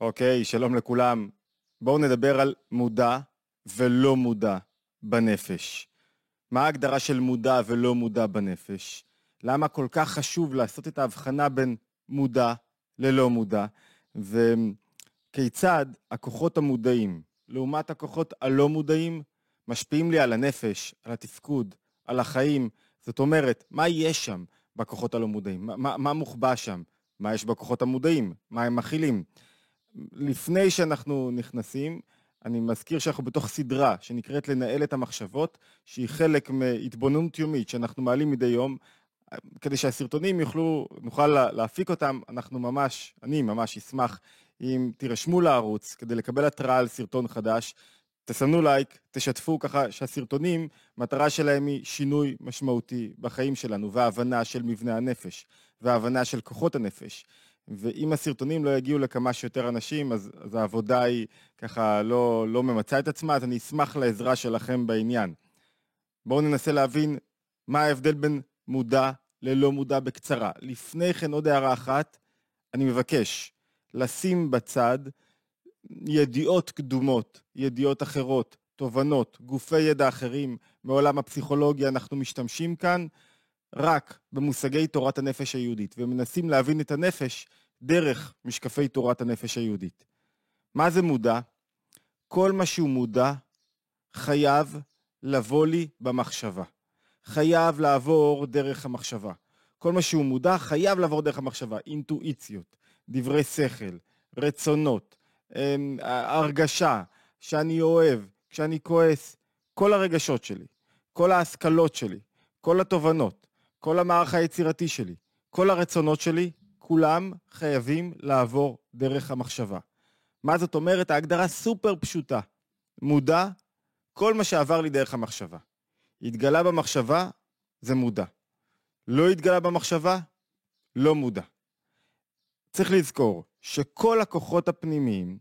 אוקיי, שלום לכולם. בואו נדבר על מודע ולא מודע בנפש. מה ההגדרה של מודע ולא מודע בנפש? למה כל כך חשוב לעשות את ההבחנה בין מודע ללא מודע? וכיצד הכוחות המודעים לעומת הכוחות הלא מודעים משפיעים לי על הנפש, על התפקוד, על החיים. זאת אומרת, מה יש שם בכוחות הלא מודעים? מה, מה מוחבא שם? מה יש בכוחות המודעים? מה הם מכילים? לפני שאנחנו נכנסים, אני מזכיר שאנחנו בתוך סדרה שנקראת לנהל את המחשבות, שהיא חלק מהתבוננות יומית שאנחנו מעלים מדי יום, כדי שהסרטונים יוכלו, נוכל להפיק אותם, אנחנו ממש, אני ממש אשמח אם תירשמו לערוץ כדי לקבל התראה על סרטון חדש, תסמנו לייק, תשתפו ככה שהסרטונים, מטרה שלהם היא שינוי משמעותי בחיים שלנו והבנה של מבנה הנפש והבנה של כוחות הנפש. ואם הסרטונים לא יגיעו לכמה שיותר אנשים, אז, אז העבודה היא ככה לא, לא ממצה את עצמה, אז אני אשמח לעזרה שלכם בעניין. בואו ננסה להבין מה ההבדל בין מודע ללא מודע בקצרה. לפני כן עוד הערה אחת, אני מבקש לשים בצד ידיעות קדומות, ידיעות אחרות, תובנות, גופי ידע אחרים מעולם הפסיכולוגיה, אנחנו משתמשים כאן רק במושגי תורת הנפש היהודית, ומנסים להבין את הנפש דרך משקפי תורת הנפש היהודית. מה זה מודע? כל מה שהוא מודע חייב לבוא לי במחשבה. חייב לעבור דרך המחשבה. כל מה שהוא מודע חייב לעבור דרך המחשבה. אינטואיציות, דברי שכל, רצונות, אמ, הרגשה שאני אוהב, כשאני כועס, כל הרגשות שלי, כל ההשכלות שלי, כל התובנות, כל המערך היצירתי שלי, כל הרצונות שלי, כולם חייבים לעבור דרך המחשבה. מה זאת אומרת? ההגדרה סופר פשוטה. מודע, כל מה שעבר לי דרך המחשבה. התגלה במחשבה, זה מודע. לא התגלה במחשבה, לא מודע. צריך לזכור שכל הכוחות הפנימיים,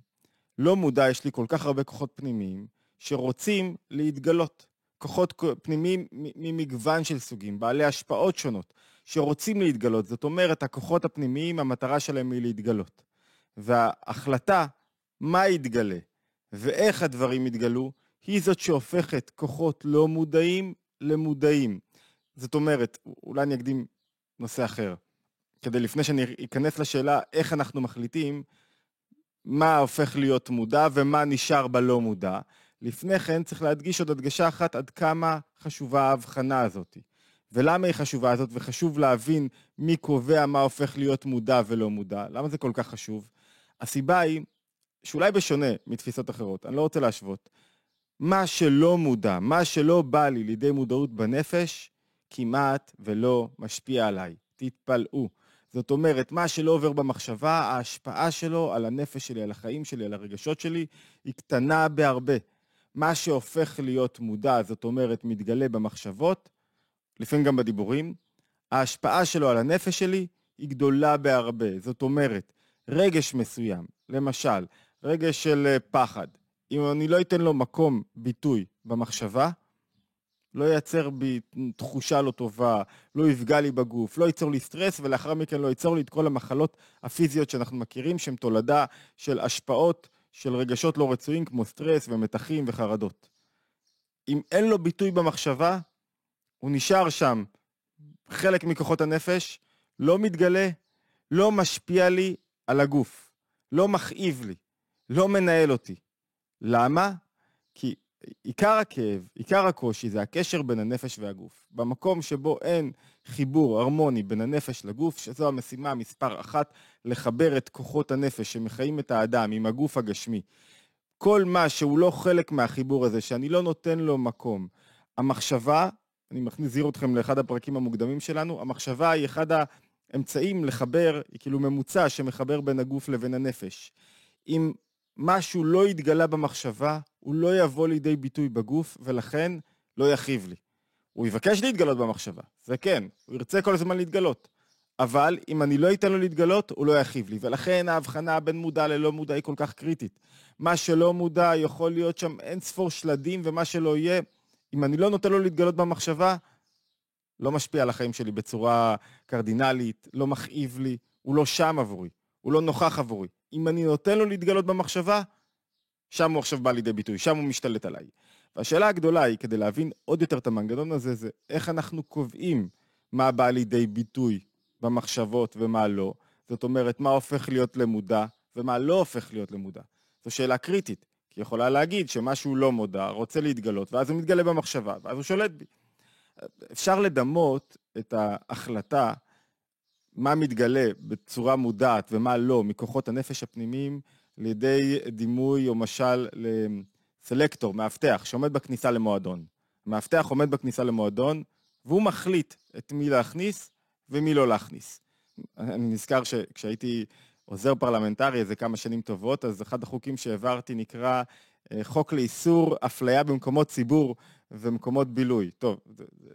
לא מודע, יש לי כל כך הרבה כוחות פנימיים, שרוצים להתגלות. כוחות פנימיים ממגוון של סוגים, בעלי השפעות שונות, שרוצים להתגלות. זאת אומרת, הכוחות הפנימיים, המטרה שלהם היא להתגלות. וההחלטה מה יתגלה ואיך הדברים יתגלו, היא זאת שהופכת כוחות לא מודעים למודעים. זאת אומרת, אולי אני אקדים נושא אחר. כדי לפני שאני אכנס לשאלה איך אנחנו מחליטים מה הופך להיות מודע ומה נשאר בלא מודע, לפני כן צריך להדגיש עוד הדגשה אחת עד כמה חשובה ההבחנה הזאת. ולמה היא חשובה הזאת, וחשוב להבין מי קובע מה הופך להיות מודע ולא מודע. למה זה כל כך חשוב? הסיבה היא שאולי בשונה מתפיסות אחרות, אני לא רוצה להשוות, מה שלא מודע, מה שלא בא לי לידי מודעות בנפש, כמעט ולא משפיע עליי. תתפלאו. זאת אומרת, מה שלא עובר במחשבה, ההשפעה שלו על הנפש שלי, על החיים שלי, על הרגשות שלי, היא קטנה בהרבה. מה שהופך להיות מודע, זאת אומרת, מתגלה במחשבות, לפעמים גם בדיבורים, ההשפעה שלו על הנפש שלי היא גדולה בהרבה. זאת אומרת, רגש מסוים, למשל, רגש של אה, פחד, אם אני לא אתן לו מקום ביטוי במחשבה, לא ייצר בי תחושה לא טובה, לא יפגע לי בגוף, לא ייצור לי סטרס, ולאחר מכן לא ייצור לי את כל המחלות הפיזיות שאנחנו מכירים, שהן תולדה של השפעות של רגשות לא רצויים, כמו סטרס ומתחים וחרדות. אם אין לו ביטוי במחשבה, הוא נשאר שם. חלק מכוחות הנפש לא מתגלה, לא משפיע לי על הגוף, לא מכאיב לי, לא מנהל אותי. למה? כי עיקר הכאב, עיקר הקושי זה הקשר בין הנפש והגוף. במקום שבו אין חיבור הרמוני בין הנפש לגוף, שזו המשימה מספר אחת, לחבר את כוחות הנפש שמחיים את האדם עם הגוף הגשמי. כל מה שהוא לא חלק מהחיבור הזה, שאני לא נותן לו מקום. המחשבה, אני מחזיר אתכם לאחד הפרקים המוקדמים שלנו, המחשבה היא אחד האמצעים לחבר, היא כאילו ממוצע שמחבר בין הגוף לבין הנפש. אם משהו לא יתגלה במחשבה, הוא לא יבוא לידי ביטוי בגוף, ולכן לא יכאיב לי. הוא יבקש להתגלות במחשבה, זה כן, הוא ירצה כל הזמן להתגלות. אבל אם אני לא אתן לו להתגלות, הוא לא יכאיב לי. ולכן ההבחנה בין מודע ללא מודע היא כל כך קריטית. מה שלא מודע יכול להיות שם אין ספור שלדים, ומה שלא יהיה, אם אני לא נותן לו להתגלות במחשבה, לא משפיע על החיים שלי בצורה קרדינלית, לא מכאיב לי, הוא לא שם עבורי. הוא לא נוכח עבורי. אם אני נותן לו להתגלות במחשבה, שם הוא עכשיו בא לידי ביטוי, שם הוא משתלט עליי. והשאלה הגדולה היא, כדי להבין עוד יותר את המנגנון הזה, זה איך אנחנו קובעים מה בא לידי ביטוי במחשבות ומה לא. זאת אומרת, מה הופך להיות למודע ומה לא הופך להיות למודע. זו שאלה קריטית, כי יכולה להגיד שמשהו לא מודע, רוצה להתגלות, ואז הוא מתגלה במחשבה, ואז הוא שולט בי. אפשר לדמות את ההחלטה מה מתגלה בצורה מודעת ומה לא מכוחות הנפש הפנימיים לידי דימוי או משל לסלקטור, מאבטח, שעומד בכניסה למועדון. המאבטח עומד בכניסה למועדון והוא מחליט את מי להכניס ומי לא להכניס. אני נזכר שכשהייתי עוזר פרלמנטרי איזה כמה שנים טובות, אז אחד החוקים שהעברתי נקרא אה, חוק לאיסור אפליה במקומות ציבור ומקומות בילוי. טוב,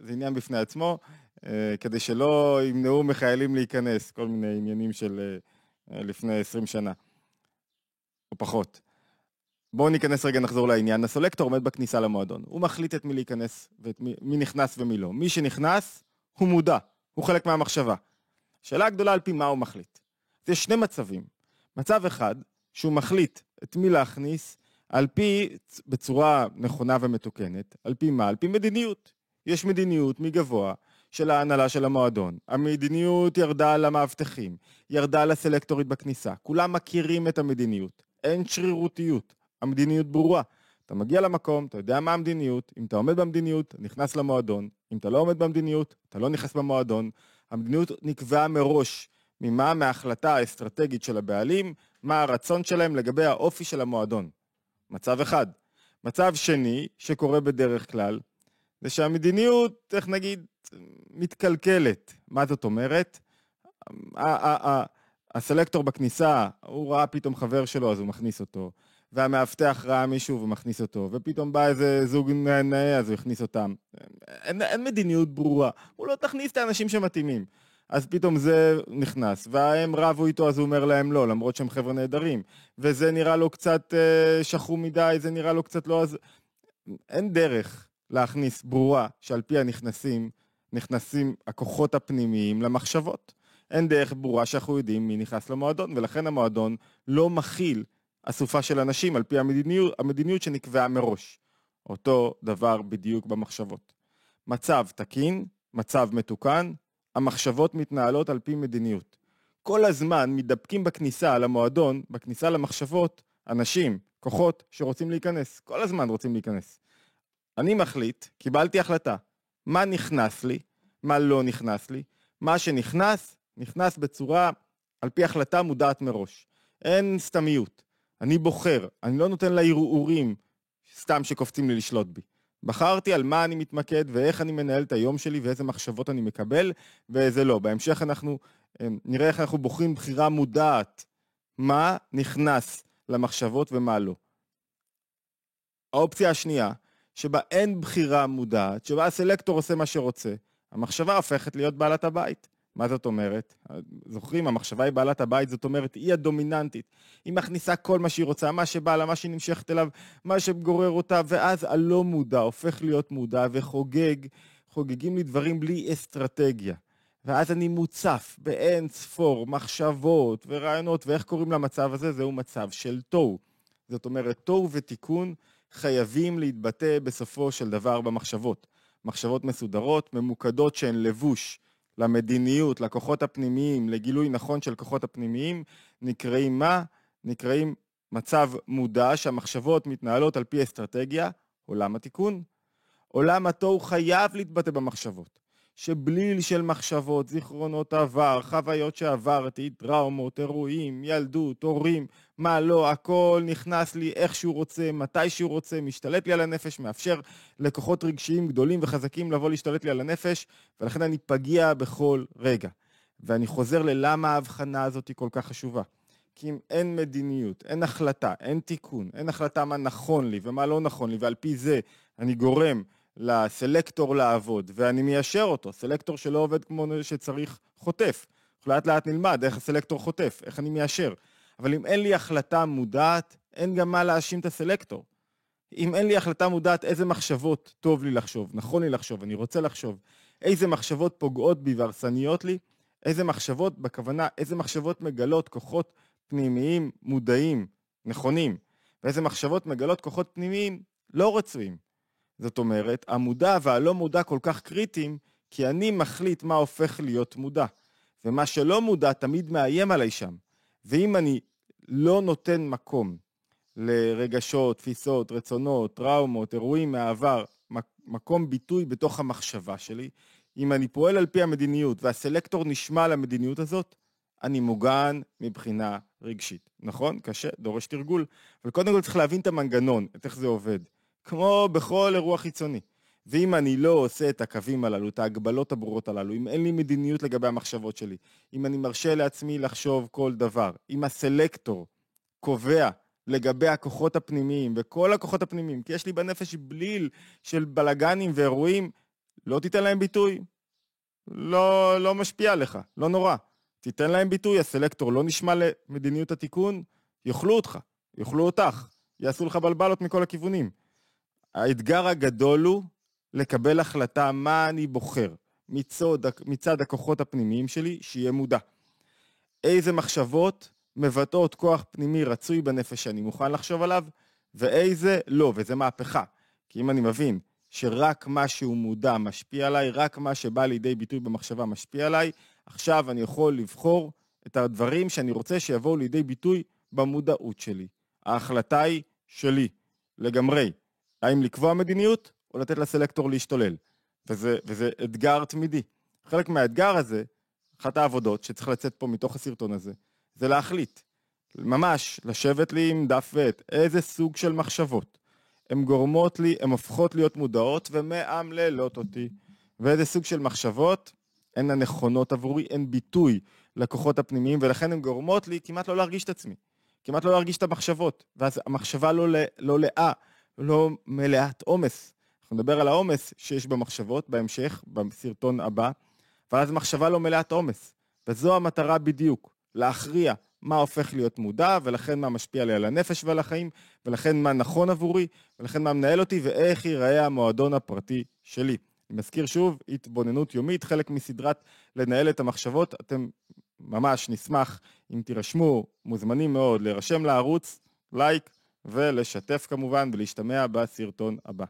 זה, עניין בפני עצמו, אה, כדי שלא ימנעו מחיילים להיכנס, כל מיני עניינים של אה, לפני 20 שנה, או פחות. בואו ניכנס רגע, נחזור לעניין. הסולקטור עומד בכניסה למועדון. הוא מחליט את מי להיכנס ואת מי, מי נכנס ומי לא. מי שנכנס, הוא מודע, הוא חלק מהמחשבה. השאלה הגדולה על פי מה הוא מחליט. יש שני מצבים. מצב אחד, שהוא מחליט את מי להכניס על פי, בצורה נכונה ומתוקנת, על פי מה? על פי מדיניות. יש מדיניות מגבוה של ההנהלה של המועדון. המדיניות ירדה על המאבטחים, ירדה על הסלקטורית בכניסה. כולם מכירים את המדיניות. אין שרירותיות. המדיניות ברורה. אתה מגיע למקום, אתה יודע מה המדיניות, אם אתה עומד במדיניות, אתה נכנס למועדון, אם אתה לא עומד במדיניות, אתה לא נכנס במועדון. המדיניות נקבעה מראש ממה מההחלטה האסטרטגית של הבעלים, מה הרצון שלהם לגבי האופי של המועדון. מצב אחד. מצב שני, שקורה בדרך כלל, זה שהמדיניות, איך נגיד, מתקלקלת. מה זאת אומרת? הסלקטור בכניסה, הוא ראה פתאום חבר שלו, אז הוא מכניס אותו. והמאבטח ראה מישהו ומכניס אותו, ופתאום בא איזה זוג נאה, אז הוא הכניס אותם. אין, אין מדיניות ברורה. הוא לא תכניס את האנשים שמתאימים. אז פתאום זה נכנס, והם רבו איתו אז הוא אומר להם לא, למרות שהם חבר'ה נהדרים. וזה נראה לו קצת אה, שחום מדי, זה נראה לו קצת לא אז... אין דרך להכניס ברורה שעל פי הנכנסים, נכנסים הכוחות הפנימיים למחשבות. אין דרך ברורה שאנחנו יודעים מי נכנס למועדון, ולכן המועדון לא מכיל אסופה של אנשים על פי המדיניות, המדיניות שנקבעה מראש. אותו דבר בדיוק במחשבות. מצב תקין, מצב מתוקן, המחשבות מתנהלות על פי מדיניות. כל הזמן מתדפקים בכניסה למועדון, בכניסה למחשבות, אנשים, כוחות שרוצים להיכנס. כל הזמן רוצים להיכנס. אני מחליט, קיבלתי החלטה, מה נכנס לי, מה לא נכנס לי. מה שנכנס, נכנס בצורה, על פי החלטה מודעת מראש. אין סתמיות. אני בוחר, אני לא נותן לערעורים סתם שקופצים לי לשלוט בי. בחרתי על מה אני מתמקד ואיך אני מנהל את היום שלי ואיזה מחשבות אני מקבל ואיזה לא. בהמשך אנחנו אמ, נראה איך אנחנו בוחרים בחירה מודעת, מה נכנס למחשבות ומה לא. האופציה השנייה, שבה אין בחירה מודעת, שבה הסלקטור עושה מה שרוצה, המחשבה הופכת להיות בעלת הבית. מה זאת אומרת? זוכרים, המחשבה היא בעלת הבית, זאת אומרת, היא הדומיננטית. היא מכניסה כל מה שהיא רוצה, מה שבא לה, מה שהיא נמשכת אליו, מה שגורר אותה, ואז הלא מודע הופך להיות מודע וחוגג, חוגגים לי דברים בלי אסטרטגיה. ואז אני מוצף באין ספור מחשבות ורעיונות, ואיך קוראים למצב הזה? זהו מצב של תוהו. זאת אומרת, תוהו ותיקון חייבים להתבטא בסופו של דבר במחשבות. מחשבות מסודרות, ממוקדות שהן לבוש. למדיניות, לכוחות הפנימיים, לגילוי נכון של כוחות הפנימיים, נקראים מה? נקראים מצב מודע שהמחשבות מתנהלות על פי אסטרטגיה, עולם התיקון. עולם התוהו חייב להתבטא במחשבות. שבליל של מחשבות, זיכרונות עבר, חוויות שעברתי, טראומות, אירועים, ילדות, הורים, מה לא, הכל נכנס לי איך שהוא רוצה, מתי שהוא רוצה, משתלט לי על הנפש, מאפשר לכוחות רגשיים גדולים וחזקים לבוא להשתלט לי על הנפש, ולכן אני פגיע בכל רגע. ואני חוזר ללמה ההבחנה הזאת היא כל כך חשובה. כי אם אין מדיניות, אין החלטה, אין תיקון, אין החלטה מה נכון לי ומה לא נכון לי, ועל פי זה אני גורם לסלקטור לעבוד, ואני מיישר אותו. סלקטור שלא עובד כמו שצריך, חוטף. לאט לאט נלמד איך הסלקטור חוטף, איך אני מיישר. אבל אם אין לי החלטה מודעת, אין גם מה להאשים את הסלקטור. אם אין לי החלטה מודעת איזה מחשבות טוב לי לחשוב, נכון לי לחשוב, אני רוצה לחשוב, איזה מחשבות פוגעות בי והרסניות לי, איזה מחשבות, בכוונה, איזה מחשבות מגלות כוחות פנימיים מודעים, נכונים, ואיזה מחשבות מגלות כוחות פנימיים לא רצויים. זאת אומרת, המודע והלא מודע כל כך קריטיים, כי אני מחליט מה הופך להיות מודע. ומה שלא מודע תמיד מאיים עליי שם. ואם אני לא נותן מקום לרגשות, תפיסות, רצונות, טראומות, אירועים מהעבר, מקום ביטוי בתוך המחשבה שלי, אם אני פועל על פי המדיניות והסלקטור נשמע למדיניות הזאת, אני מוגן מבחינה רגשית. נכון? קשה, דורש תרגול. אבל קודם כל צריך להבין את המנגנון, את איך זה עובד. כמו בכל אירוע חיצוני. ואם אני לא עושה את הקווים הללו, את ההגבלות הברורות הללו, אם אין לי מדיניות לגבי המחשבות שלי, אם אני מרשה לעצמי לחשוב כל דבר, אם הסלקטור קובע לגבי הכוחות הפנימיים וכל הכוחות הפנימיים, כי יש לי בנפש בליל של בלגנים ואירועים, לא תיתן להם ביטוי, לא, לא משפיע עליך, לא נורא. תיתן להם ביטוי, הסלקטור לא נשמע למדיניות התיקון, יאכלו אותך, יאכלו אותך, יעשו לך בלבלות מכל הכיוונים. האתגר הגדול הוא לקבל החלטה מה אני בוחר מצד, מצד הכוחות הפנימיים שלי, שיהיה מודע. איזה מחשבות מבטאות כוח פנימי רצוי בנפש שאני מוכן לחשוב עליו, ואיזה לא, וזה מהפכה. כי אם אני מבין שרק מה שהוא מודע משפיע עליי, רק מה שבא לידי ביטוי במחשבה משפיע עליי, עכשיו אני יכול לבחור את הדברים שאני רוצה שיבואו לידי ביטוי במודעות שלי. ההחלטה היא שלי, לגמרי. האם לקבוע מדיניות או לתת לסלקטור להשתולל. וזה, וזה אתגר תמידי. חלק מהאתגר הזה, אחת העבודות שצריך לצאת פה מתוך הסרטון הזה, זה להחליט. ממש, לשבת לי עם דף ועט, איזה סוג של מחשבות. הן גורמות לי, הן הופכות להיות מודעות ומאמללות אותי. ואיזה סוג של מחשבות הן הנכונות עבורי, הן ביטוי לכוחות הפנימיים, ולכן הן גורמות לי כמעט לא להרגיש את עצמי. כמעט לא להרגיש את המחשבות. ואז המחשבה לא, לא לאה, לא מלאת עומס. אנחנו נדבר על העומס שיש במחשבות בהמשך, בסרטון הבא, ואז מחשבה לא מלאת עומס. וזו המטרה בדיוק, להכריע מה הופך להיות מודע, ולכן מה משפיע לי על הנפש ועל החיים, ולכן מה נכון עבורי, ולכן מה מנהל אותי, ואיך ייראה המועדון הפרטי שלי. אני מזכיר שוב, התבוננות יומית, חלק מסדרת לנהל את המחשבות. אתם ממש נשמח אם תירשמו, מוזמנים מאוד להירשם לערוץ, לייק ולשתף כמובן ולהשתמע בסרטון הבא.